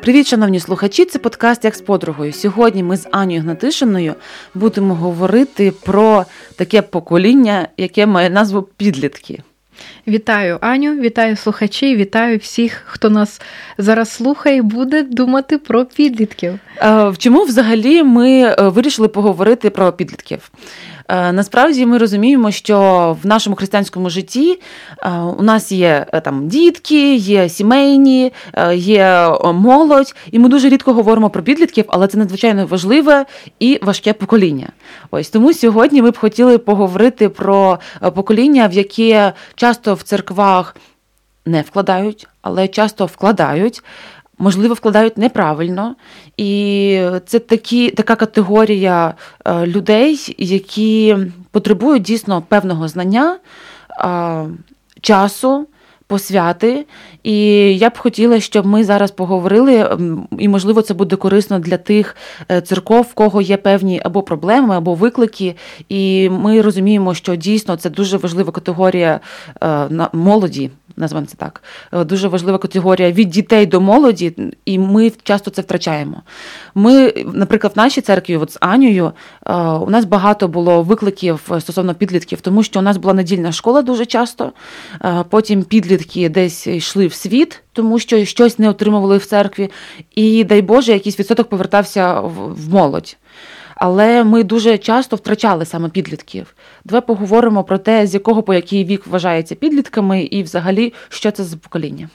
Привіт, шановні слухачі! Це подкаст як з подругою. Сьогодні ми з Анією Гнатишиною будемо говорити про таке покоління, яке має назву підлітки. Вітаю Аню, вітаю слухачі, вітаю всіх, хто нас зараз слухає і буде думати про підлітків. Чому взагалі ми е, вирішили поговорити про підлітків? Е, насправді ми розуміємо, що в нашому християнському житті е, у нас є там дітки, є сімейні, є молодь, і ми дуже рідко говоримо про підлітків, але це надзвичайно важливе і важке покоління. Ось тому сьогодні ми б хотіли поговорити про покоління, в яке часто в церквах не вкладають, але часто вкладають. Можливо, вкладають неправильно, і це такі, така категорія е, людей, які потребують дійсно певного знання, часу, посвяти. І я б хотіла, щоб ми зараз поговорили, і, можливо, це буде корисно для тих е, церков, в кого є певні або проблеми, або виклики. І ми розуміємо, що дійсно це дуже важлива категорія молоді назвемо це так. Е, дуже важлива категорія від дітей до молоді, і ми часто це втрачаємо. Ми, наприклад, в нашій церкві, от з Анією, е, у нас багато було викликів стосовно підлітків, тому що у нас була недільна школа дуже часто. Е, потім підлітки десь йшли в світ, тому що щось не отримували в церкві. І дай Боже, якийсь відсоток повертався в молодь але ми дуже часто втрачали саме підлітків. Давай поговоримо про те, з якого по який вік вважається підлітками, і взагалі що це за покоління.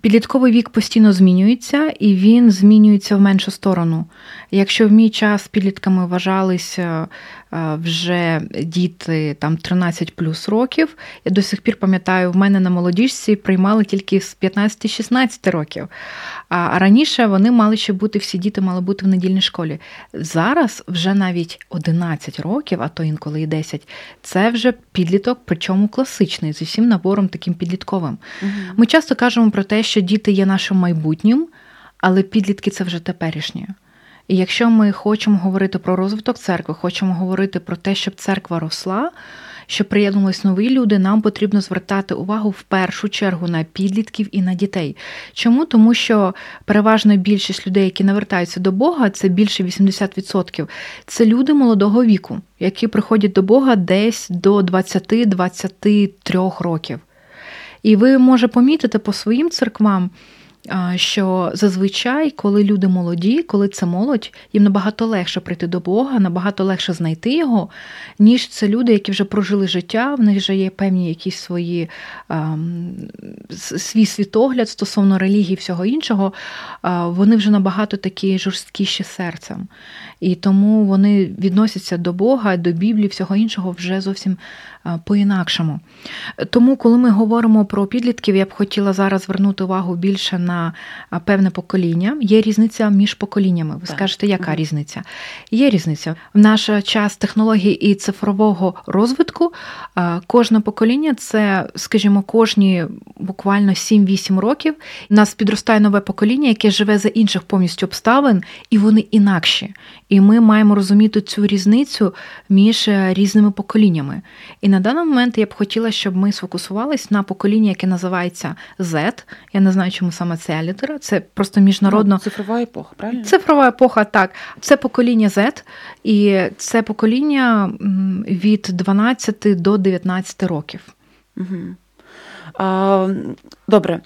Підлітковий вік постійно змінюється, і він змінюється в меншу сторону. Якщо в мій час підлітками вважалися вже діти там 13 плюс років. Я до сих пір пам'ятаю, в мене на молодіжці приймали тільки з 15-16 років. А раніше вони мали ще бути, всі діти мали бути в недільній школі. Зараз вже навіть 11 років, а то інколи і 10, це вже підліток, причому класичний, з усім набором таким підлітковим. Угу. Ми часто кажемо про те, що діти є нашим майбутнім, але підлітки це вже теперішнє. І якщо ми хочемо говорити про розвиток церкви, хочемо говорити про те, щоб церква росла, щоб приєднувались нові люди, нам потрібно звертати увагу в першу чергу на підлітків і на дітей. Чому? Тому що переважна більшість людей, які навертаються до Бога, це більше 80%. Це люди молодого віку, які приходять до Бога десь до 20-23 років. І ви може помітити по своїм церквам що зазвичай, коли люди молоді, коли це молодь, їм набагато легше прийти до Бога, набагато легше знайти його, ніж це люди, які вже прожили життя, в них вже є певні якісь свої свій світогляд стосовно релігії і всього іншого, вони вже набагато такі жорсткіші серцем. І тому вони відносяться до Бога, до Біблії, всього іншого вже зовсім по-інакшому. Тому, коли ми говоримо про підлітків, я б хотіла зараз звернути увагу більше на певне покоління. Є різниця між поколіннями. Ви так. скажете, яка різниця? Є різниця. В наш час технології і цифрового розвитку кожне покоління це, скажімо, кожні буквально 7-8 років. У нас підростає нове покоління, яке живе за інших повністю обставин, і вони інакші. І ми маємо розуміти цю різницю між е, різними поколіннями. І на даний момент я б хотіла, щоб ми сфокусувались на поколінні, яке називається Z. Я не знаю, чому саме ця літера. Це просто міжнародно ну, цифрова епоха, правильно? Цифрова епоха, так. Це покоління Z, і це покоління від 12 до 19 років. Угу. А, Добре.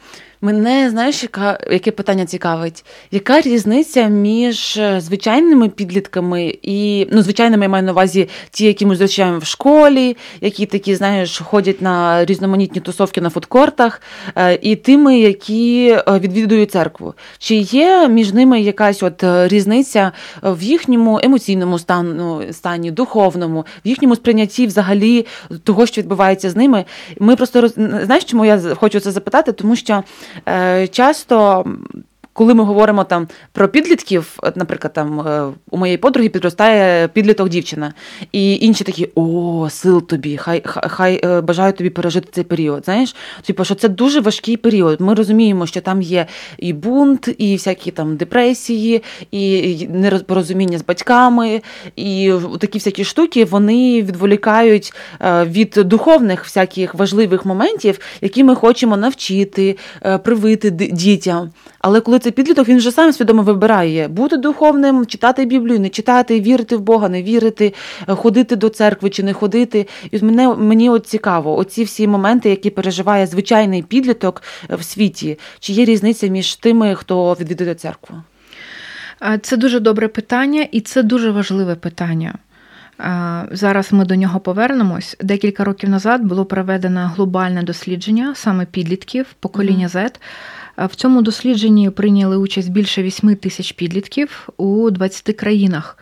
Мене знаєш, яка яке питання цікавить? Яка різниця між е, звичайними підлітками і ну, звичайними я маю на увазі ті, які ми зустрічаємо в школі, які такі, знаєш, ходять на різноманітні тусовки на фудкортах, е, і тими, які е, відвідують церкву? Чи є між ними якась от різниця в їхньому емоційному стану, стані, духовному, в їхньому сприйнятті взагалі того, що відбувається з ними? Ми просто роз... знаєш, чому я хочу це запитати? Тому що. Е, часто коли ми говоримо там про підлітків, наприклад, там е, у моєї подруги підростає підліток дівчина, і інші такі о, сил тобі, хай хай е, бажаю тобі пережити цей період. Знаєш, типу, що це дуже важкий період. Ми розуміємо, що там є і бунт, і всякі там депресії, і нерозпорозуміння з батьками, і такі всякі штуки вони відволікають е, від духовних всяких важливих моментів, які ми хочемо навчити, привити дітям. Але коли це підліток, він вже сам свідомо вибирає бути духовним, читати Біблію, не читати, вірити в Бога, не вірити, ходити до церкви чи не ходити. І мене мені от цікаво, оці всі моменти, які переживає звичайний підліток в світі, чи є різниця між тими, хто відвідує церкву? Це дуже добре питання, і це дуже важливе питання. Зараз ми до нього повернемось. Декілька років назад було проведено глобальне дослідження саме підлітків покоління Z. В цьому дослідженні прийняли участь більше 8 тисяч підлітків у 20 країнах.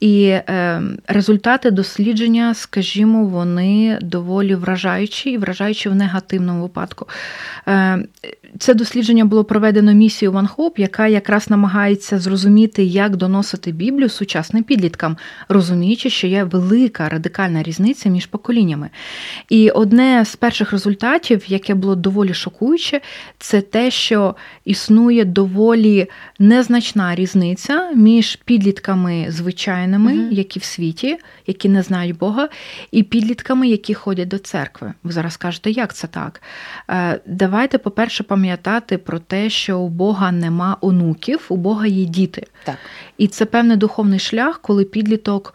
І е, результати дослідження, скажімо, вони доволі вражаючі і вражаючі в негативному випадку. Це дослідження було проведено місією One Hope, яка якраз намагається зрозуміти, як доносити Біблію сучасним підліткам, розуміючи, що є велика радикальна різниця між поколіннями. І одне з перших результатів, яке було доволі шокуюче, це те, що існує доволі незначна різниця між підлітками звичайними, mm які в світі, які не знають Бога, і підлітками, які ходять до церкви. Ви зараз кажете, як це так? Е, давайте, по-перше, пам'ятати про те, що у Бога нема онуків, у Бога є діти. Так. І це певний духовний шлях, коли підліток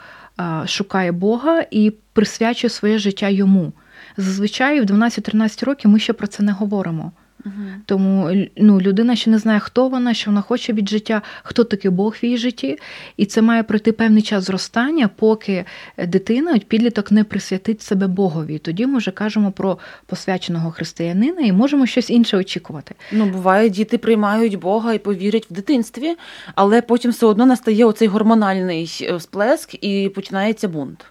шукає Бога і присвячує своє життя йому. Зазвичай в 12-13 років ми ще про це не говоримо. Угу. Тому ну, людина ще не знає, хто вона, що вона хоче від життя, хто такий Бог в її житті. І це має пройти певний час зростання, поки дитина, підліток не присвятить себе Богові. Тоді ми вже кажемо про посвяченого християнина і можемо щось інше очікувати. Ну, буває, діти приймають Бога і повірять в дитинстві, але потім все одно настає оцей гормональний е, сплеск і починається бунт.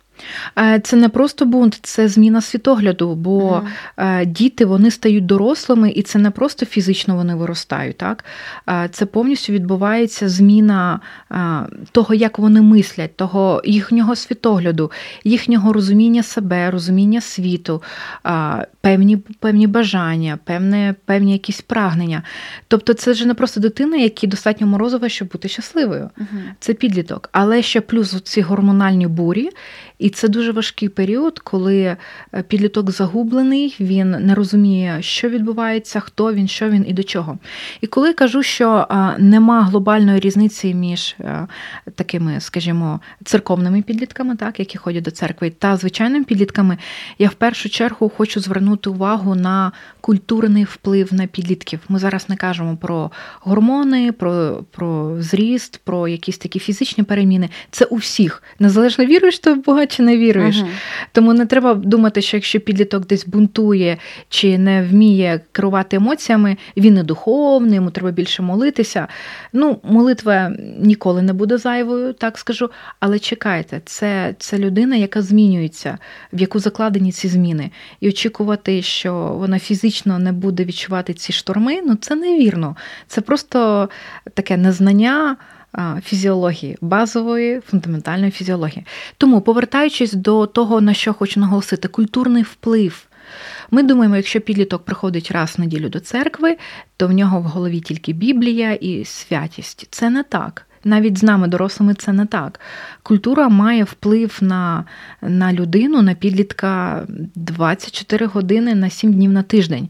Е, це не просто бунт, це зміна світогляду, бо mm. діти вони стають дорослими, і це не просто фізично вони виростають. Так? Е, це повністю відбувається зміна того, як вони мислять, того їхнього світогляду, їхнього розуміння себе, розуміння світу, певні певні бажання, певне, певні якісь прагнення. Тобто, це ж не просто дитина, якій достатньо морозова, щоб бути щасливою. Mm. Це підліток. Але ще плюс ці гормональні бурі. І це дуже важкий період, коли е, підліток загублений, він не розуміє, що відбувається, хто він, що він і до чого. І коли кажу, що нема глобальної різниці між е, такими, скажімо, церковними підлітками, так, які ходять до церкви, та звичайними підлітками, я в першу чергу хочу звернути увагу на культурний вплив на підлітків. Ми зараз не кажемо про гормони, про, про зріст, про якісь такі фізичні переміни. Це у всіх. Незалежно віруєш ти в Бога чи не віруєш. Угу. Тому не треба думати, що якщо підліток десь бунтує чи не вміє керувати емоціями, він не духовний, йому треба більше молитися. Ну, молитва ніколи не буде зайвою, так скажу. Але чекайте, це, це людина, яка змінюється, в яку закладені ці зміни. І очікувати, що вона фізично не буде відчувати ці шторми, ну це невірно. Це просто таке незнання фізіології, базової фундаментальної фізіології. Тому, повертаючись до того, на що хочу наголосити, культурний вплив. Ми думаємо, якщо підліток приходить раз в неділю до церкви, то в нього в голові тільки Біблія і святість. Це не так. Навіть з нами, дорослими, це не так. Культура має вплив на на людину, на підлітка 24 години на 7 днів на тиждень.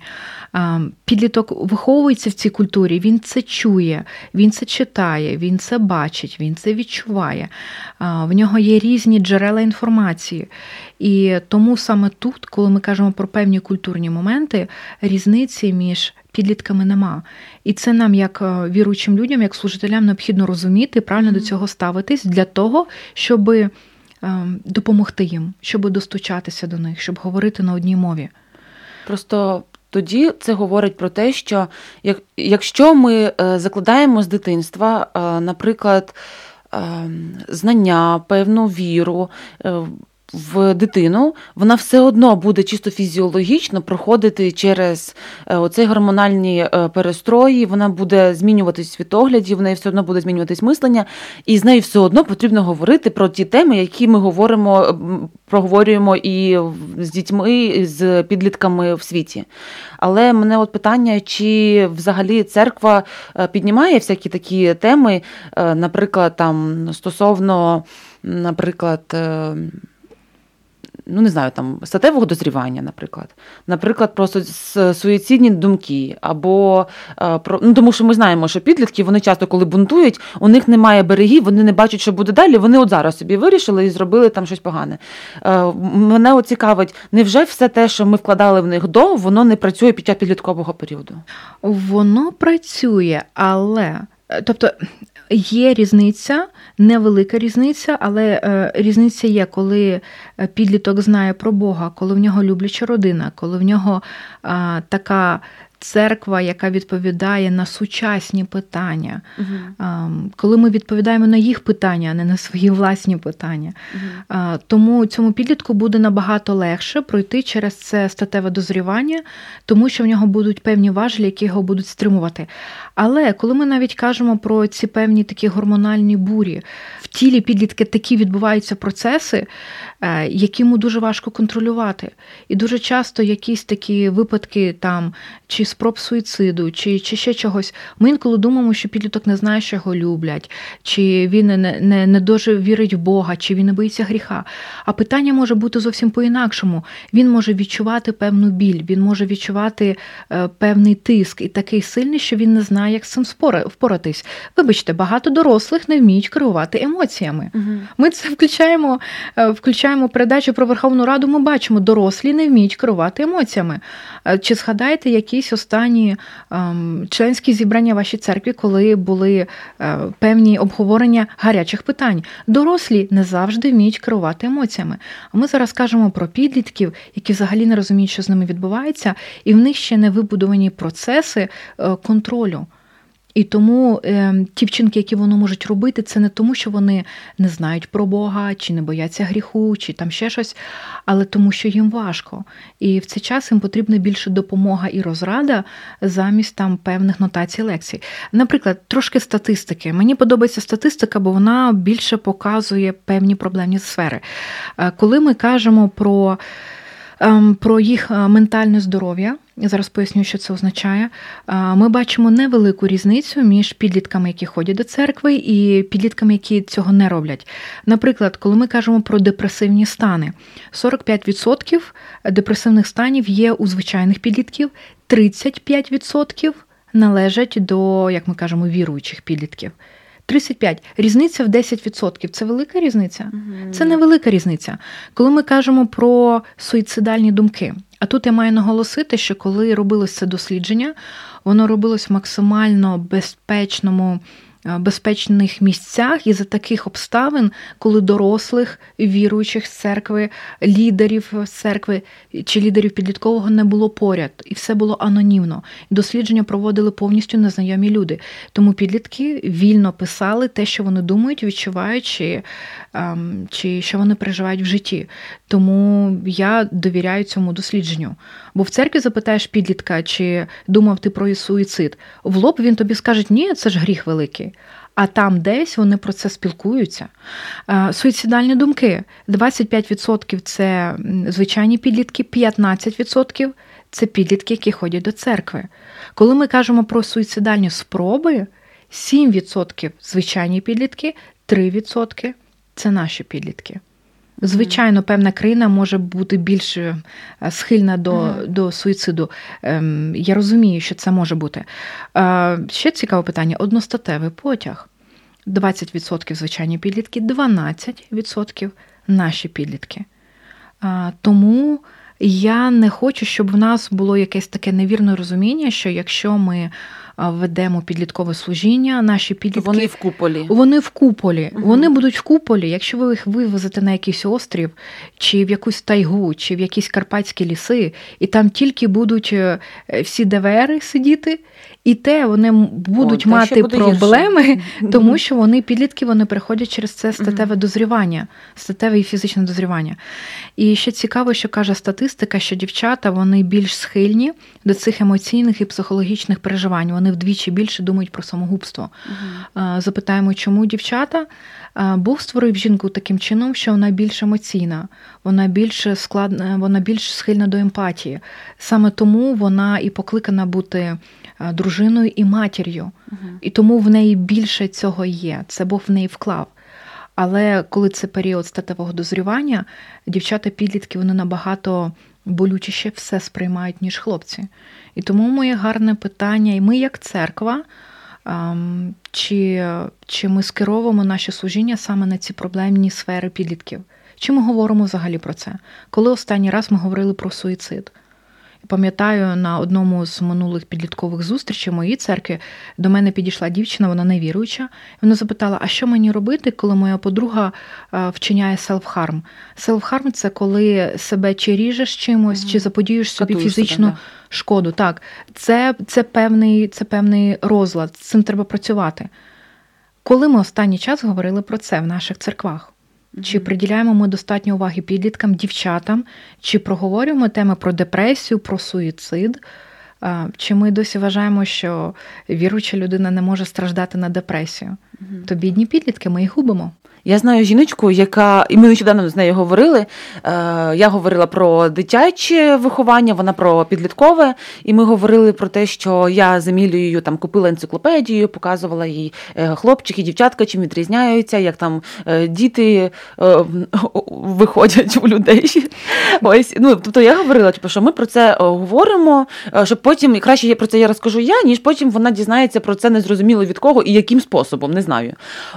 Підліток виховується в цій культурі, він це чує, він це читає, він це бачить, він це відчуває. В нього є різні джерела інформації. І тому саме тут, коли ми кажемо про певні культурні моменти, різниці між підлітками нема. І це нам, як е, віруючим людям, як служителям, необхідно розуміти, правильно до цього ставитись для того, щоб е, допомогти їм, щоб достучатися до них, щоб говорити на одній мові. Просто тоді це говорить про те, що як, якщо ми е, закладаємо з дитинства, наприклад, знання, певну віру, в дитину, вона все одно буде чисто фізіологічно проходити через е, оцей гормональні е, перестрої, вона буде змінюватись світогляді, в неї все одно буде змінюватись мислення, і з нею все одно потрібно говорити про ті теми, які ми говоримо, проговорюємо і з дітьми, і з підлітками в світі. Але мене от питання, чи взагалі церква е, піднімає всякі такі теми, наприклад, там стосовно, наприклад ну не знаю, там статевого дозрівання, наприклад, наприклад, просто суїцидні думки, або е, про ну тому, що ми знаємо, що підлітки вони часто, коли бунтують, у них немає берегів, вони не бачать, що буде далі. Вони от зараз собі вирішили і зробили там щось погане. Е, мене от цікавить, невже все те, що ми вкладали в них до, воно не працює під час підліткового періоду? Воно працює, але е, тобто Є різниця, невелика різниця, але е, різниця є, коли е, підліток знає про Бога, коли в нього любляча родина, коли в нього така церква, яка відповідає на сучасні питання, uh коли ми відповідаємо на їх питання, а не на свої власні питання. uh Тому цьому підлітку буде набагато легше пройти через це статеве дозрівання, тому що в нього будуть певні важелі, які його будуть стримувати. Але коли ми навіть кажемо про ці певні такі гормональні бурі, в тілі підлітки такі відбуваються процеси, які йому дуже важко контролювати. І дуже часто якісь такі випадки там чи спроб суїциду, чи чи ще чогось. Ми інколи думаємо, що підліток не знає, що його люблять, чи він не не, не дуже вірить в Бога, чи він не боїться гріха. А питання може бути зовсім по-інакшому. Він може відчувати певну біль, він може відчувати е, певний тиск і такий сильний, що він не знає, як з цим впоратись. Вибачте, багато дорослих не вміють керувати емоціями. Угу. Ми це включаємо, е, включаємо передачу про Верховну Раду. Ми бачимо, дорослі не вміють керувати емоціями. Е, чи згадаєте якісь останні ем, членські зібрання вашій церкві, коли були е, певні обговорення гарячих питань? Дорослі не завжди вміють керувати емоціями. А ми зараз кажемо про підлітків, які взагалі не розуміють, що з ними відбувається, і в них ще не вибудовані процеси е, контролю. І тому е, ті вчинки, які вони можуть робити, це не тому, що вони не знають про Бога, чи не бояться гріху, чи там ще щось, але тому, що їм важко. І в цей час їм потрібна більше допомога і розрада замість там певних нотацій лекцій. Наприклад, трошки статистики. Мені подобається статистика, бо вона більше показує певні проблемні сфери. Е, коли ми кажемо про Ем, про їх е, ментальне здоров'я. Я зараз поясню, що це означає. Ми бачимо невелику різницю між підлітками, які ходять до церкви, і підлітками, які цього не роблять. Наприклад, коли ми кажемо про депресивні стани, 45% депресивних станів є у звичайних підлітків, 35% належать до, як ми кажемо, віруючих підлітків. 35. Різниця в 10%. Це велика різниця? Це невелика різниця. Коли ми кажемо про суїцидальні думки, а тут я маю наголосити, що коли робилось це дослідження, воно робилось в максимально безпечному. Е, безпечних місцях і за таких обставин, коли дорослих віруючих з церкви, лідерів церкви чи лідерів підліткового не було поряд, і все було анонімно. Дослідження проводили повністю незнайомі люди. Тому підлітки вільно писали те, що вони думають, відчувають, чи, ем, чи що вони переживають в житті. Тому я довіряю цьому дослідженню. Бо в церкві запитаєш підлітка, чи думав ти про суїцид. В лоб він тобі скаже, ні, це ж гріх великий. А там десь вони про це спілкуються. Суїцидальні думки: 25% це звичайні підлітки, 15% це підлітки, які ходять до церкви. Коли ми кажемо про суїцидальні спроби, 7% звичайні підлітки, 3% це наші підлітки. Звичайно, певна країна може бути більш е, схильна до mm. до суїциду. Ем, я розумію, що це може бути. Е, ще цікаве питання: одностатевий потяг. 20% звичайні підлітки, 12% наші підлітки. Е, тому я не хочу, щоб в нас було якесь таке невірне розуміння, що якщо ми ведемо підліткове служіння. Наші підлітки вони в куполі. Вони в куполі. Угу. Вони будуть в куполі. Якщо ви їх вивезете на якийсь острів, чи в якусь тайгу, чи в якісь карпатські ліси, і там тільки будуть е, всі ДВРи сидіти, і те вони будуть О, мати проблеми, гірше. тому що вони підлітки вони переходять через це статеве дозрівання, статеве і фізичне дозрівання. І ще цікаво, що каже статистика, що дівчата вони більш схильні до цих емоційних і психологічних переживань. Вони вдвічі більше думають про самогубство. uh Запитаємо, чому дівчата? Бог створив жінку таким чином, що вона більш емоційна, вона більш складна, вона більш схильна до емпатії. Саме тому вона і покликана бути дружиною і матір'ю. uh І тому в неї більше цього є. Це Бог в неї вклав. Але коли це період статевого дозрівання, дівчата-підлітки вони набагато болючіше все сприймають, ніж хлопці. І тому моє гарне питання, і ми, як церква, чи чи ми скеровуємо наше служіння саме на ці проблемні сфери підлітків? Чи ми говоримо взагалі про це? Коли останній раз ми говорили про суїцид? Пам'ятаю, на одному з минулих підліткових зустрічей моїй церкві до мене підійшла дівчина, вона невіруюча. Вона запитала: а що мені робити, коли моя подруга вчиняє селф-харм? Селф-харм – це коли себе чи ріжеш чимось, чи заподіюєш собі Катуєш фізичну себе, да. шкоду. Так, це, це, певний, це певний розлад, з цим треба працювати. Коли ми останній час говорили про це в наших церквах? Чи приділяємо ми достатньо уваги підліткам, дівчатам, чи проговорюємо теми про депресію, про суїцид? Чи ми досі вважаємо, що віруюча людина не може страждати на депресію? То бідні підлітки, ми їх губимо. Я знаю жіночку, яка і ми нещодавно з нею говорили. Е, я говорила про дитяче виховання, вона про підліткове, і ми говорили про те, що я з Емілією там купила енциклопедію, показувала їй е, хлопчики, дівчатка, чим відрізняються, як там е, діти виходять у людей. Ось ну тобто я говорила, типу, що ми про це говоримо, щоб потім краще про це я розкажу я, ніж потім вона дізнається про це незрозуміло від кого і яким способом, не знаю.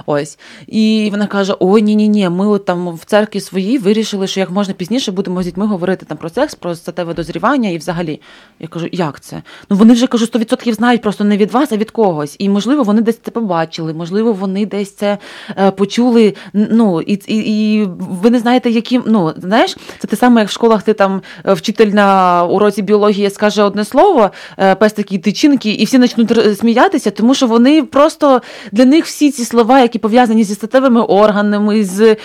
Ось і вона каже: Ой, ні, ні, ні, ми от там в церкві своїй вирішили, що як можна пізніше будемо з дітьми говорити там про секс, про статеве дозрівання і взагалі. Я кажу, як це? Ну вони вже кажу, 100% знають просто не від вас, а від когось. І можливо, вони десь це побачили, можливо, вони десь це е, почули. Ну і і, і ви не знаєте, яким. Ну знаєш, це те саме, як в школах ти там е, вчитель на уроці біології скаже одне слово, е, пестики тичинки, і всі почнуть сміятися, тому що вони просто для них всі ці слова, які пов'язані зі статевими органами, з е,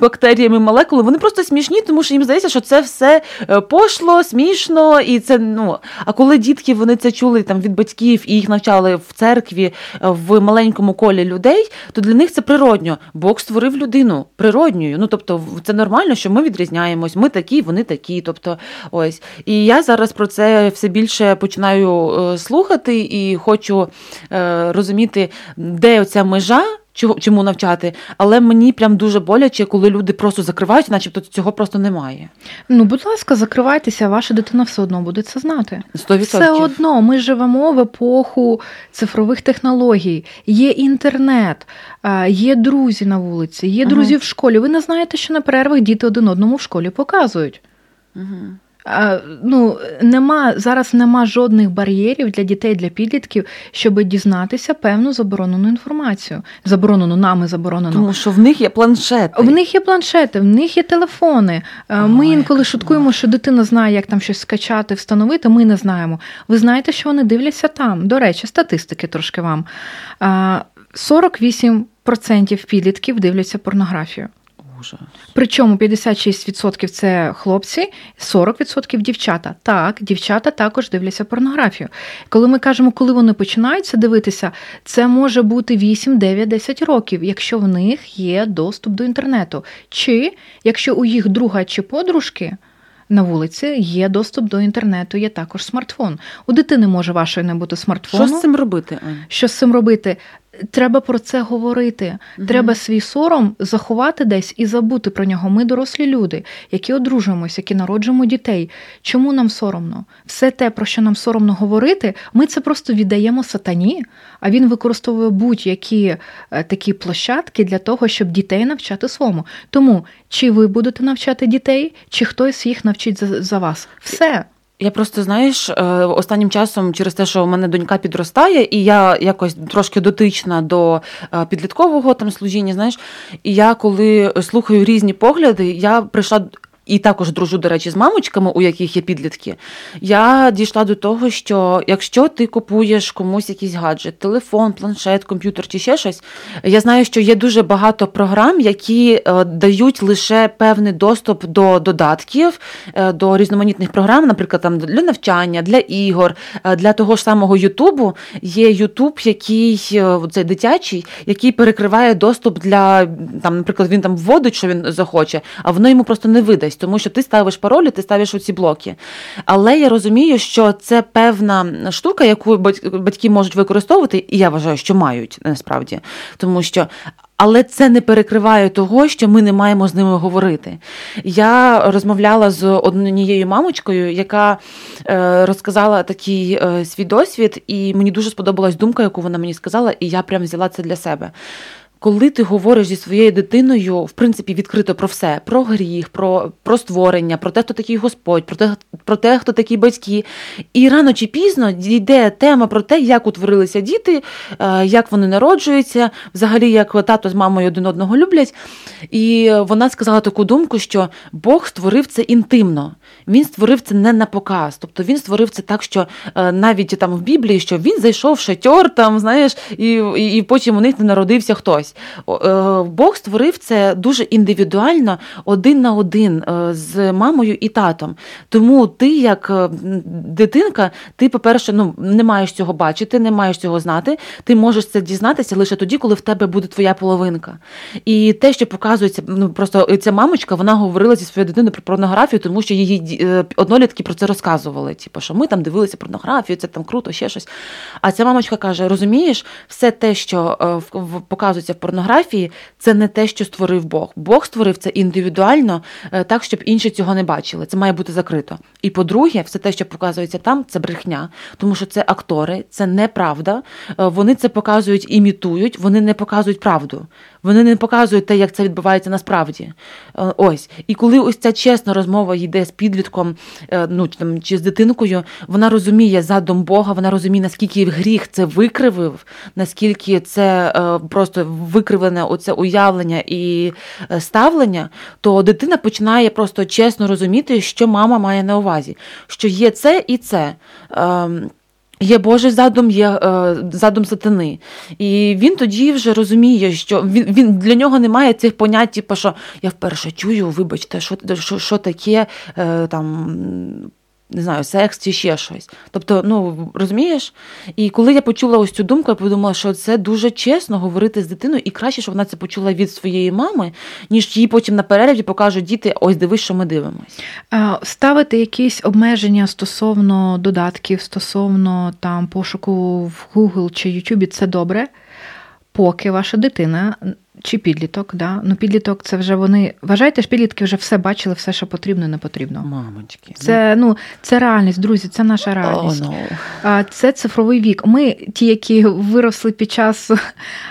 бактеріями, молекули, вони просто смішні, тому що їм здається, що це все е, пошло, смішно, і це ну. А коли дітки вони це чули там від батьків і їх навчали в церкві е, в маленькому колі людей, то для них це природньо. Бог створив людину природньою. Ну тобто, це нормально, що ми відрізняємось, ми такі, вони такі. Тобто, ось. І я зараз про це все більше починаю слухати і хочу розуміти, де оця межа чому навчати, але мені прям дуже боляче, коли люди просто закривають, начебто цього просто немає. Ну, будь ласка, закривайтеся, ваша дитина все одно буде це знати. 100%. Все одно ми живемо в епоху цифрових технологій, є інтернет, є друзі на вулиці, є друзі угу. в школі. Ви не знаєте, що на перервах діти один одному в школі показують. Угу. Ну, нема зараз нема жодних бар'єрів для дітей, для підлітків, щоб дізнатися певну заборонену інформацію. Заборонену нами заборонену. Тому що в них є планшети. В них є планшети, в них є телефони. Ой, ми інколи шуткуємо, що дитина знає, як там щось скачати, встановити. Ми не знаємо. Ви знаєте, що вони дивляться там. До речі, статистики трошки вам. 48% підлітків дивляться порнографію. Ужас. Причому 56% це хлопці, 40% дівчата. Так, дівчата також дивляться порнографію. Коли ми кажемо, коли вони починаються дивитися, це може бути 8, 9, 10 років, якщо в них є доступ до інтернету. Чи якщо у їх друга чи подружки. На вулиці є доступ до інтернету, є також смартфон. У дитини може вашої не бути смартфону. Що з цим робити? Що з цим робити? Треба про це говорити. Угу. Треба свій сором заховати десь і забути про нього. Ми дорослі люди, які одружуємося, які народжуємо дітей. Чому нам соромно? Все те, про що нам соромно говорити, ми це просто віддаємо сатані, а він використовує будь-які е, такі площадки для того, щоб дітей навчати своєму. Тому чи ви будете навчати дітей, чи хтось їх навчить за, за вас? Все. Я просто знаєш, е, останнім часом через те, що у мене донька підростає, і я якось трошки дотична до е, підліткового там служіння, знаєш, і я коли слухаю різні погляди, я прийшла і також дружу, до речі, з мамочками, у яких є підлітки, я дійшла до того, що якщо ти купуєш комусь якийсь гаджет, телефон, планшет, комп'ютер чи ще щось, я знаю, що є дуже багато програм, які е, дають лише певний доступ до додатків, е, до різноманітних програм, наприклад, там для навчання, для ігор, е, для того ж самого Ютубу. Є Ютуб, який цей дитячий, який перекриває доступ для там, наприклад, він там вводить, що він захоче, а воно йому просто не видасть тому що ти ставиш паролі, ти ставиш оці блоки. Але я розумію, що це певна штука, яку батьки можуть використовувати, і я вважаю, що мають насправді, тому що. Але це не перекриває того, що ми не маємо з ними говорити. Я розмовляла з однією мамочкою, яка е, розказала такий е, свій досвід, і мені дуже сподобалась думка, яку вона мені сказала, і я прям взяла це для себе коли ти говориш зі своєю дитиною, в принципі, відкрито про все: про гріх, про про створення, про те, хто такий Господь, про те, про те, хто такі батьки. І рано чи пізно дійде тема про те, як утворилися діти, е, як вони народжуються, взагалі, як тато з мамою один одного люблять. І вона сказала таку думку, що Бог створив це інтимно. Він створив це не на показ. Тобто він створив це так, що е, навіть там в Біблії, що він зайшов в шатьор, там, знаєш, і, і, і потім у них не народився хтось ось е, Бог створив це дуже індивідуально один на один е, з мамою і татом. Тому ти, як е, дитинка, ти, по-перше, ну не маєш цього бачити, не маєш цього знати. Ти можеш це дізнатися лише тоді, коли в тебе буде твоя половинка. І те, що показується, ну просто ця мамочка, вона говорила зі своєю дитиною про порнографію, тому що її однолітки про це розказували. Типу, що ми там дивилися порнографію, це там круто, ще щось. А ця мамочка каже: розумієш, все те, що показується в порнографії це не те, що створив Бог. Бог створив це індивідуально, е, так, щоб інші цього не бачили. Це має бути закрито. І по-друге, все те, що показується там, це брехня, тому що це актори, це неправда. Е, вони це показують, імітують, вони не показують правду. Вони не показують те, як це відбувається насправді. Е, ось. І коли ось ця чесна розмова йде з підлітком, ну там чи з дитинкою, вона розуміє задум Бога, вона розуміє, наскільки гріх це викривив, наскільки це просто викривлене оце уявлення і е, ставлення, то дитина починає просто чесно розуміти, що мама має на увазі, що є це і це. Ем, є Божий задум, є е, задум сатани. І він тоді вже розуміє, що він він для нього немає цих понять, типу, що я вперше чую, вибачте, що що, що таке е, там не знаю, секс чи ще щось. Тобто, ну розумієш? І коли я почула ось цю думку, я подумала, що це дуже чесно говорити з дитиною, і краще, щоб вона це почула від своєї мами, ніж їй потім на перегляді покажуть діти, ось дивись, що ми дивимось. Ставити якісь обмеження стосовно додатків, стосовно там пошуку в Google чи YouTube, це добре, поки ваша дитина. Чи підліток, да? Ну, підліток це вже вони. Вважайте, ж підлітки вже все бачили, все, що потрібно, не потрібно. Мамочки. Це ну, це реальність, друзі, це наша реальність. Oh, no. Це цифровий вік. Ми, ті, які виросли під час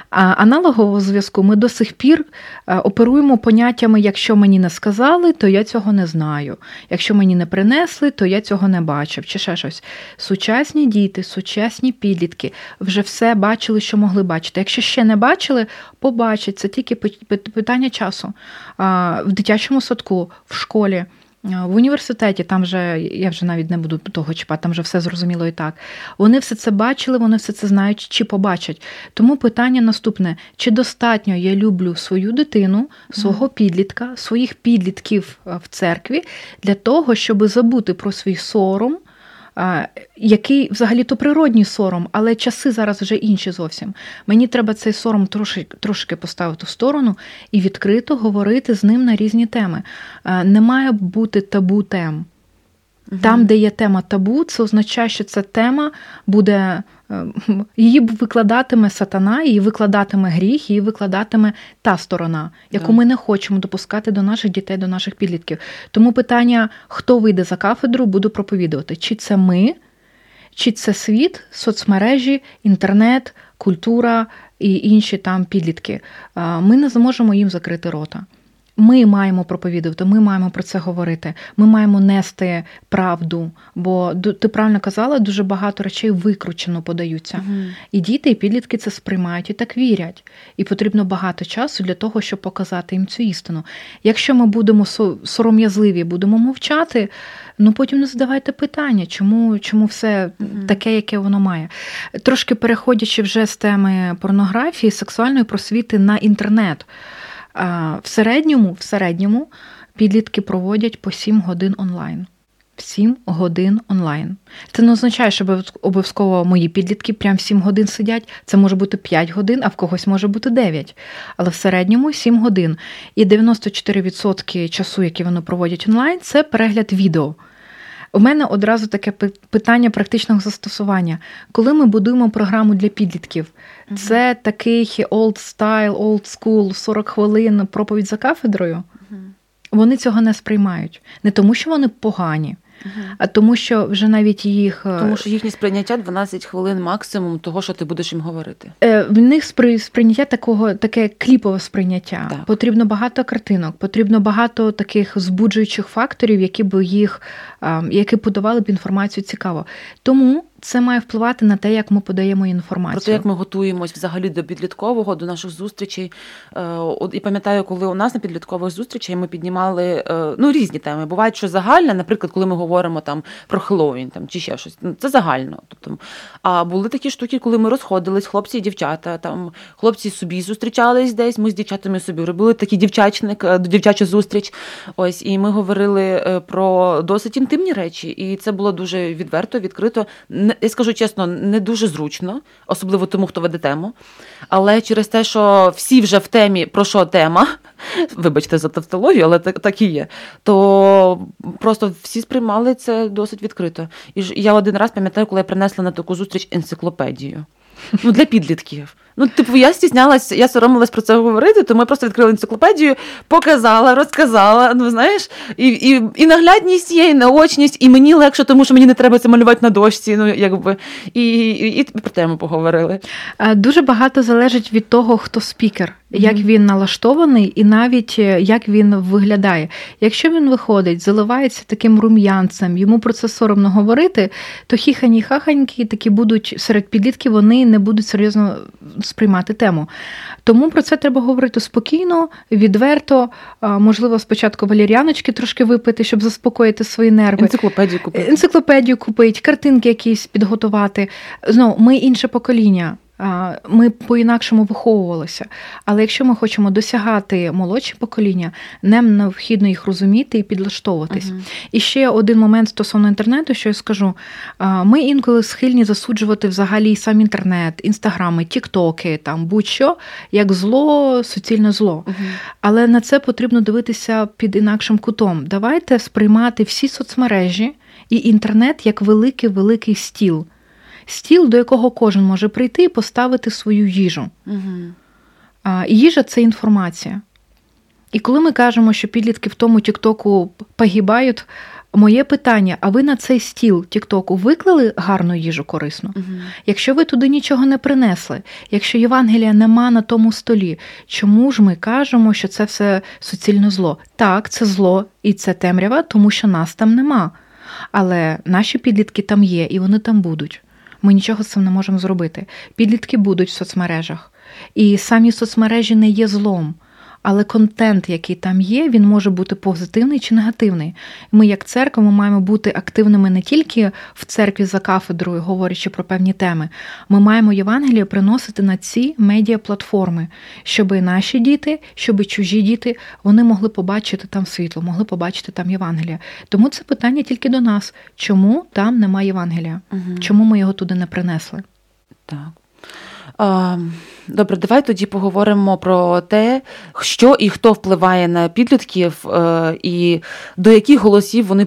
аналогового зв'язку, ми до сих пір оперуємо поняттями: якщо мені не сказали, то я цього не знаю. Якщо мені не принесли, то я цього не бачив. Чи ще щось. Сучасні діти, сучасні підлітки вже все бачили, що могли бачити. Якщо ще не бачили, побачать це тільки питання часу. В дитячому садку, в школі. В університеті, там вже я вже навіть не буду того чіпати, там вже все зрозуміло і так. Вони все це бачили, вони все це знають чи побачать. Тому питання наступне: чи достатньо я люблю свою дитину, свого підлітка, своїх підлітків в церкві для того, щоб забути про свій сором, який взагалі то природній сором, але часи зараз вже інші зовсім. Мені треба цей сором трошки, трошки поставити в сторону і відкрито говорити з ним на різні теми. Не має бути табу тем. Там, де є тема табу, це означає, що ця тема буде її викладатиме сатана, її викладатиме гріх, її викладатиме та сторона, яку ми не хочемо допускати до наших дітей, до наших підлітків. Тому питання, хто вийде за кафедру, буду проповідувати: чи це ми, чи це світ, соцмережі, інтернет, культура і інші там підлітки. Ми не зможемо їм закрити рота. Ми маємо проповідувати, ми маємо про це говорити. Ми маємо нести правду. Бо ти правильно казала, дуже багато речей викручено подаються. uh І діти, і підлітки це сприймають і так вірять. І потрібно багато часу для того, щоб показати їм цю істину. Якщо ми будемо сором'язливі, будемо мовчати. Ну потім не задавайте питання, чому чому все mm-hmm. таке, яке воно має. Трошки переходячи вже з теми порнографії, сексуальної просвіти на інтернет. В середньому, в середньому підлітки проводять по 7 годин онлайн. 7 годин онлайн. Це не означає, що обов'язково мої підлітки прям 7 годин сидять. Це може бути 5 годин, а в когось може бути 9. Але в середньому 7 годин. І 94% часу, який вони проводять онлайн, це перегляд відео. У мене одразу таке питання практичного застосування. Коли ми будуємо програму для підлітків, це такий old style, old school, 40 хвилин проповідь за кафедрою. Вони цього не сприймають. Не тому, що вони погані. А тому, що вже навіть їх е, тому, що їхнє сприйняття 12 хвилин максимум того, що ти будеш їм говорити. Е, в них сприйняття такого таке кліпове сприйняття. Так. Потрібно багато картинок, потрібно багато таких збуджуючих факторів, які б їх які подавали б інформацію цікаво. Тому це має впливати на те, як ми подаємо інформацію. Про те, як ми готуємось взагалі до підліткового, до наших зустрічей. Е, і пам'ятаю, коли у нас на підліткових зустрічей ми піднімали е, ну, різні теми. Бувають, що загальне, наприклад, коли ми говоримо там про Хеллоуін там, чи ще щось. Ну, це загально. Тобто, А були такі штуки, коли ми розходились, хлопці і дівчата. Там Хлопці собі зустрічались десь, ми з дівчатами собі робили такий дівчачник, е, дівчачу зустріч. Ось, І ми говорили про досить інтимні речі. І це було дуже відверто, відкрито я скажу чесно, не дуже зручно, особливо тому, хто веде тему. Але через те, що всі вже в темі, про що тема, вибачте за тавтологію, але так так і є, то просто всі сприймали це досить відкрито. І я один раз пам'ятаю, коли я принесла на таку зустріч енциклопедію. Ну, для підлітків. Ну, типу, я стіснялась, я соромилась про це говорити, тому я просто відкрила енциклопедію, показала, розказала. Ну, знаєш, і і, і наглядність є, і наочність, і мені легше, тому що мені не треба це малювати на дошці. Ну, якби, і, і, і про тему поговорили. Дуже багато залежить від того, хто спікер як він налаштований, і навіть е, як він виглядає. Якщо він виходить, заливається таким рум'янцем, йому про це соромно говорити, то хіхані хаханьки такі будуть серед підлітків, вони не будуть серйозно сприймати тему. Тому про це треба говорити спокійно, відверто. Можливо, спочатку валір'яночки трошки випити, щоб заспокоїти свої нерви. Енциклопедію купити. Енциклопедію купити, картинки якісь підготувати. Знову, ми інше покоління. Ми по-інакшому виховувалися. Але якщо ми хочемо досягати молодші покоління, нам необхідно їх розуміти і підлаштовуватись. Uh-huh. І ще один момент стосовно інтернету, що я скажу: ми інколи схильні засуджувати взагалі сам інтернет, інстаграми, тіктоки, там будь-що як зло, суцільне зло. Uh-huh. Але на це потрібно дивитися під інакшим кутом. Давайте сприймати всі соцмережі і інтернет як великий великий стіл стіл, до якого кожен може прийти і поставити свою їжу. Угу. А, І їжа це інформація. І коли ми кажемо, що підлітки в тому Тіктоку погибають, моє питання: а ви на цей стіл Тіктоку виклали гарну їжу корисну? Угу. Якщо ви туди нічого не принесли, якщо Євангелія нема на тому столі, чому ж ми кажемо, що це все суцільне зло? Так, це зло і це темрява, тому що нас там нема. Але наші підлітки там є, і вони там будуть. Ми нічого з цим не можемо зробити. Підлітки будуть в соцмережах, і самі соцмережі не є злом. Але контент, який там є, він може бути позитивний чи негативний. Ми, як церква, ми маємо бути активними не тільки в церкві за кафедрою, говорячи про певні теми. Ми маємо Євангеліє приносити на ці медіаплатформи, щоб наші діти, щоб чужі діти вони могли побачити там світло, могли побачити там Євангелія. Тому це питання тільки до нас: чому там немає Євангелія? Угу. Чому ми його туди не принесли? Так. Добре, давай тоді поговоримо про те, що і хто впливає на підлітків, е, і до яких голосів вони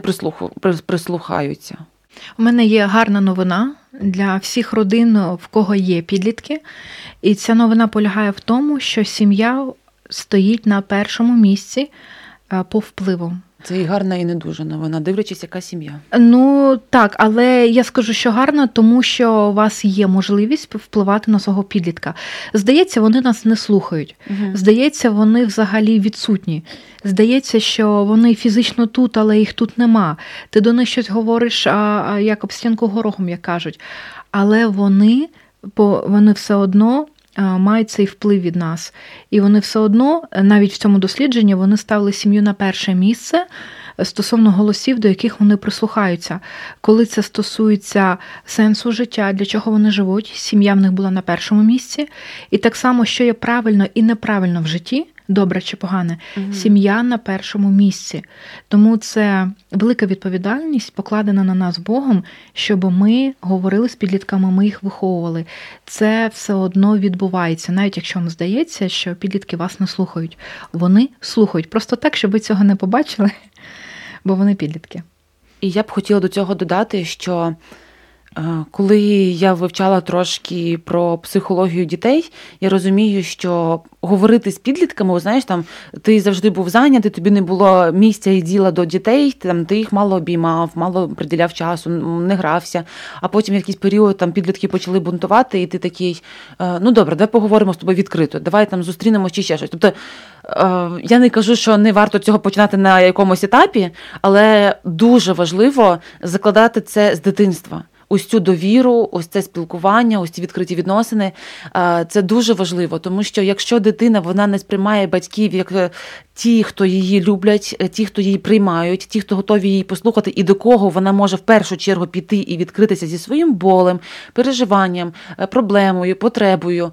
прислухаються. У мене є гарна новина для всіх родин, в кого є підлітки. І ця новина полягає в тому, що сім'я стоїть на першому місці е, по впливу. Це і гарна, і не дуже новина, дивлячись, яка сім'я. Ну так, але я скажу, що гарно, тому що у вас є можливість впливати на свого підлітка. Здається, вони нас не слухають. Угу. Здається, вони взагалі відсутні. Здається, що вони фізично тут, але їх тут нема. Ти до них щось говориш, а, як об стінку горохом, як кажуть. Але вони, бо вони все одно мають цей вплив від нас. І вони все одно, навіть в цьому дослідженні, вони ставили сім'ю на перше місце. Стосовно голосів, до яких вони прислухаються, коли це стосується сенсу життя, для чого вони живуть, сім'я в них була на першому місці, і так само, що є правильно і неправильно в житті, добре чи погане, угу. сім'я на першому місці. Тому це велика відповідальність покладена на нас Богом, щоб ми говорили з підлітками, ми їх виховували. Це все одно відбувається, навіть якщо вам здається, що підлітки вас не слухають. Вони слухають просто так, щоб ви цього не побачили, бо вони підлітки. І я б хотіла до цього додати, що Е, коли я вивчала трошки про психологію дітей, я розумію, що говорити з підлітками, знаєш, там ти завжди був зайнятий, тобі не було місця і діла до дітей, там ти їх мало обіймав, мало приділяв часу, не грався. А потім якийсь період там підлітки почали бунтувати, і ти такий: «Е, ну добре, давай поговоримо з тобою відкрито, давай там зустрінемось чи ще щось. Тобто я не кажу, що не варто цього починати на якомусь етапі, але дуже важливо закладати це з дитинства ось цю довіру, ось це спілкування, ось ці відкриті відносини. Це дуже важливо, тому що якщо дитина вона не сприймає батьків як е, ті, хто її люблять, е, ті, хто її приймають, ті, хто готові її послухати, і до кого вона може в першу чергу піти і відкритися зі своїм болем, переживанням, е, проблемою, потребою,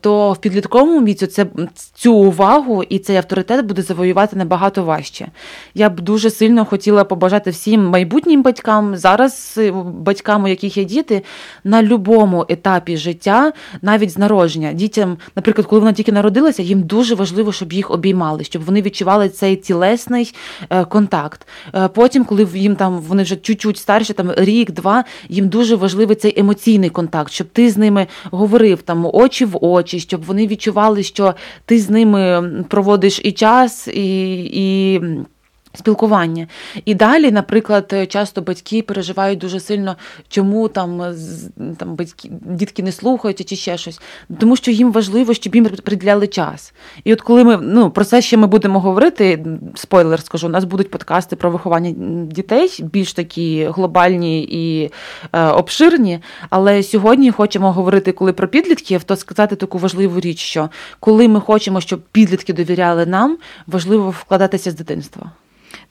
то в підлітковому віці це цю увагу і цей авторитет буде завоювати набагато важче. Я б дуже сильно хотіла побажати всім майбутнім батькам зараз батькам батькам, у яких є діти, на будь-якому етапі життя, навіть з народження. Дітям, наприклад, коли вона тільки народилася, їм дуже важливо, щоб їх обіймали, щоб вони відчували цей тілесний е, контакт. Е, потім, коли їм там вони вже чуть-чуть старші, там рік-два, їм дуже важливий цей емоційний контакт, щоб ти з ними говорив там очі в очі, щоб вони відчували, що ти з ними проводиш і час, і. і Спілкування. І далі, наприклад, часто батьки переживають дуже сильно, чому там там батьки, дітки не слухаються чи ще щось. Тому що їм важливо, щоб їм приділяли час. І от коли ми ну, про це ще ми будемо говорити, спойлер скажу, у нас будуть подкасти про виховання дітей, більш такі глобальні і е, обширні. Але сьогодні хочемо говорити, коли про підлітків, то сказати таку важливу річ, що коли ми хочемо, щоб підлітки довіряли нам, важливо вкладатися з дитинства.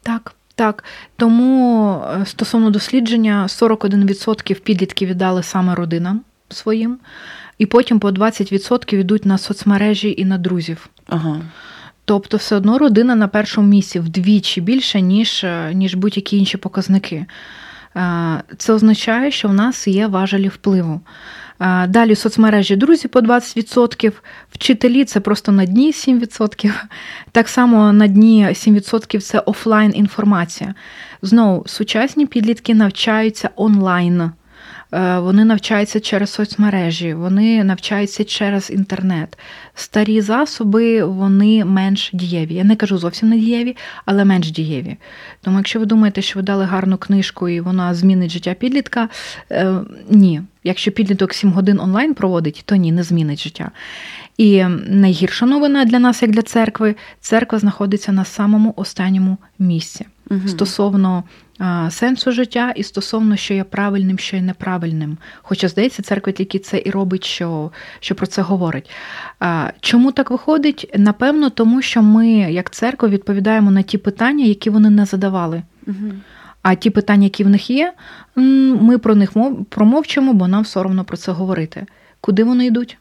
Так, так. Тому е, стосовно дослідження, 41% підлітків віддали саме родинам своїм, і потім по 20% йдуть на соцмережі і на друзів. Ага. Тобто, все одно родина на першому місці вдвічі більше, ніж, е, ніж будь-які інші показники. Е, це означає, що в нас є важелі впливу. Далі соцмережі друзі по 20%, вчителі це просто на дні 7%. Так само на дні 7% це офлайн інформація. Знову сучасні підлітки навчаються онлайн. Е, вони навчаються через соцмережі, вони навчаються через інтернет. Старі засоби вони менш дієві. Я не кажу зовсім не дієві, але менш дієві. Тому, якщо ви думаєте, що ви дали гарну книжку і вона змінить життя підлітка, е, ні. Якщо підліток 7 годин онлайн проводить, то ні, не змінить життя. І найгірша новина для нас, як для церкви, церква знаходиться на самому останньому місці угу. стосовно сенсу життя і стосовно, що є правильним, що є неправильним. Хоча, здається, церква тільки це і робить, що, що про це говорить. Чому так виходить? Напевно, тому що ми, як церква, відповідаємо на ті питання, які вони не задавали. Угу. А ті питання, які в них є, ми про них промовчимо, бо нам соромно про це говорити. Куди вони йдуть?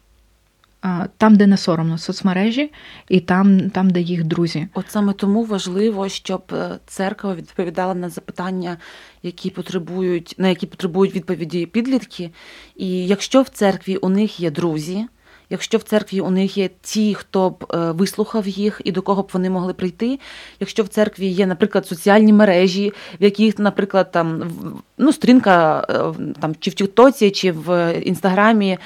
Там, де не соромно, соцмережі, і там, там, де їх друзі. От саме тому важливо, щоб е, церква відповідала на запитання, які потребують, на які потребують відповіді підлітки. І якщо в церкві у них є друзі. Якщо в церкві у них є ті, хто б е, вислухав їх і до кого б вони могли прийти. Якщо в церкві є, наприклад, соціальні мережі, в яких, наприклад, там ну, сторінка е, там чи в Тіктоці, чи в інстаграмі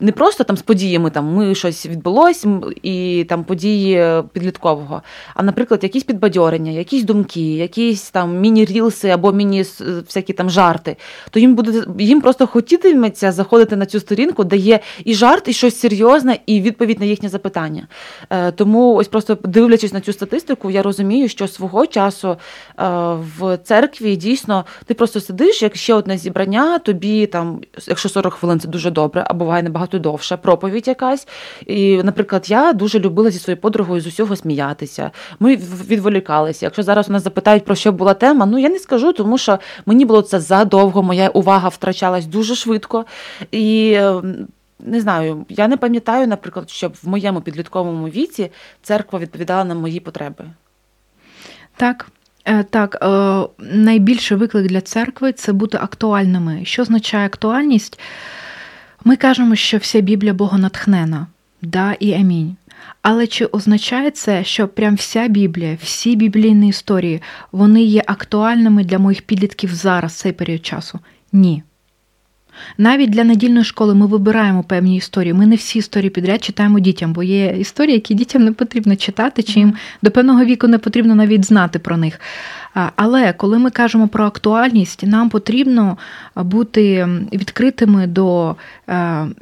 не просто там з подіями, там ми щось відбулось і там події підліткового, а, наприклад, якісь підбадьорення, якісь думки, якісь там міні-рілси або міні-всякі там жарти, то їм буде їм просто хотітиметься заходити на цю сторінку, де є і жарт, і щось серйозне, і відповідь на їхнє запитання. Е, тому ось просто дивлячись на цю статистику, я розумію, що свого часу е, в церкві дійсно ти просто сидиш, як ще одне зібрання, тобі там, якщо 40 хвилин, це дуже добре, а буває набагато довше проповідь якась. І, наприклад, я дуже любила зі своєю подругою з усього сміятися. Ми відволікалися. Якщо зараз у нас запитають, про що була тема, ну я не скажу, тому що мені було це задовго, моя увага втрачалась дуже швидко. І ем, не знаю, я не пам'ятаю, наприклад, щоб в моєму підлітковому віці церква відповідала на мої потреби. Так. Е, так, е, найбільший виклик для церкви це бути актуальними. Що означає актуальність? Ми кажемо, що вся Біблія богонатхнена, да і амінь. Але чи означає це, що прям вся Біблія, всі біблійні історії, вони є актуальними для моїх підлітків зараз, цей період часу? Ні. Навіть для недільної школи ми вибираємо певні історії. Ми не всі історії підряд читаємо дітям, бо є історії, які дітям не потрібно читати, чи їм до певного віку не потрібно навіть знати про них. Але коли ми кажемо про актуальність, нам потрібно бути відкритими до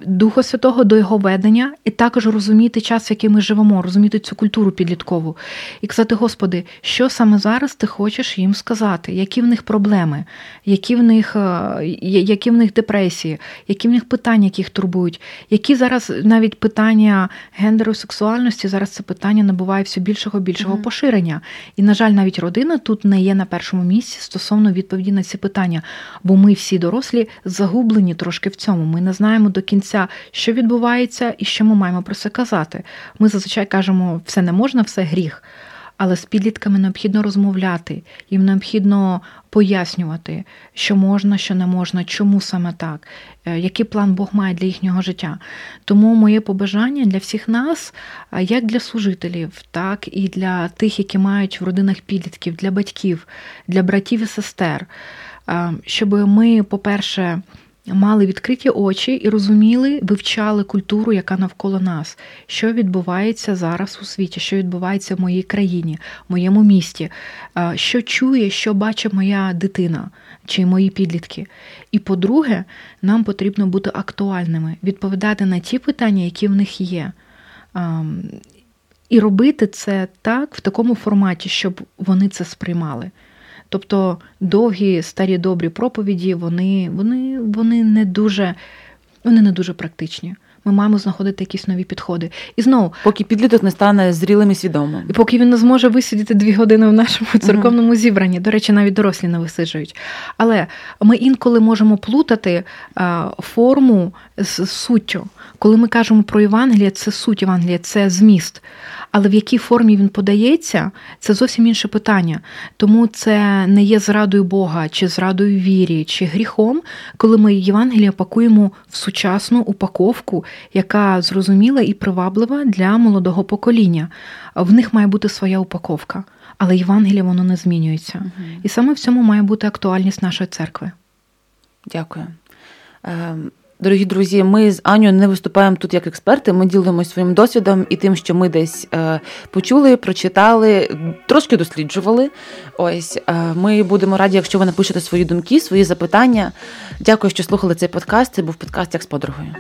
Духа Святого, до його ведення, і також розуміти час, в який ми живемо, розуміти цю культуру підліткову. І казати, Господи, що саме зараз ти хочеш їм сказати, які в них проблеми, які в них е, які в них депресії, які в них питання, які їх турбують, які зараз навіть питання гендеру сексуальності, зараз це питання набуває все більшого більшого mm-hmm. поширення. І, на жаль, навіть родина тут не є на першому місці стосовно відповіді на ці питання, бо ми всі дорослі загублені трошки в цьому. Ми не знаємо до кінця, що відбувається і що ми маємо про це казати. Ми зазвичай кажемо, все не можна, все гріх. Але з підлітками необхідно розмовляти, їм необхідно пояснювати, що можна, що не можна, чому саме так, е, який план Бог має для їхнього життя. Тому моє побажання для всіх нас, як для служителів, так і для тих, які мають в родинах підлітків, для батьків, для братів і сестер, щоб ми, по-перше, мали відкриті очі і розуміли, вивчали культуру, яка навколо нас, що відбувається зараз у світі, що відбувається в моїй країні, в моєму місті, що чує, що бачить моя дитина чи мої підлітки. І по-друге, нам потрібно бути актуальними, відповідати на ті питання, які в них є. І робити це так в такому форматі, щоб вони це сприймали. Тобто довгі старі добрі проповіді, вони вони, вони не дуже вони не дуже практичні. Ми маємо знаходити якісь нові підходи. І знову, поки підліток не стане зрілим і свідомим. І поки він не зможе висидіти дві години в нашому церковному uh-huh. зібранні. До речі, навіть дорослі не висиджують. Але ми інколи можемо плутати форму з суттю. Коли ми кажемо про Євангеліє, це суть Євангелія, це зміст але в якій формі він подається, це зовсім інше питання. Тому це не є зрадою Бога, чи зрадою вірі, чи гріхом, коли ми Євангелія пакуємо в сучасну упаковку, яка зрозуміла і приваблива для молодого покоління. В них має бути своя упаковка, але Євангеліє воно не змінюється. Угу. І саме в цьому має бути актуальність нашої церкви. Дякую. Дорогі друзі, ми з Аню не виступаємо тут як експерти. Ми ділимося своїм досвідом і тим, що ми десь е, почули, прочитали, трошки досліджували. Ось е, ми будемо раді, якщо ви напишете свої думки, свої запитання. Дякую, що слухали цей подкаст. Це був подкаст як з подругою.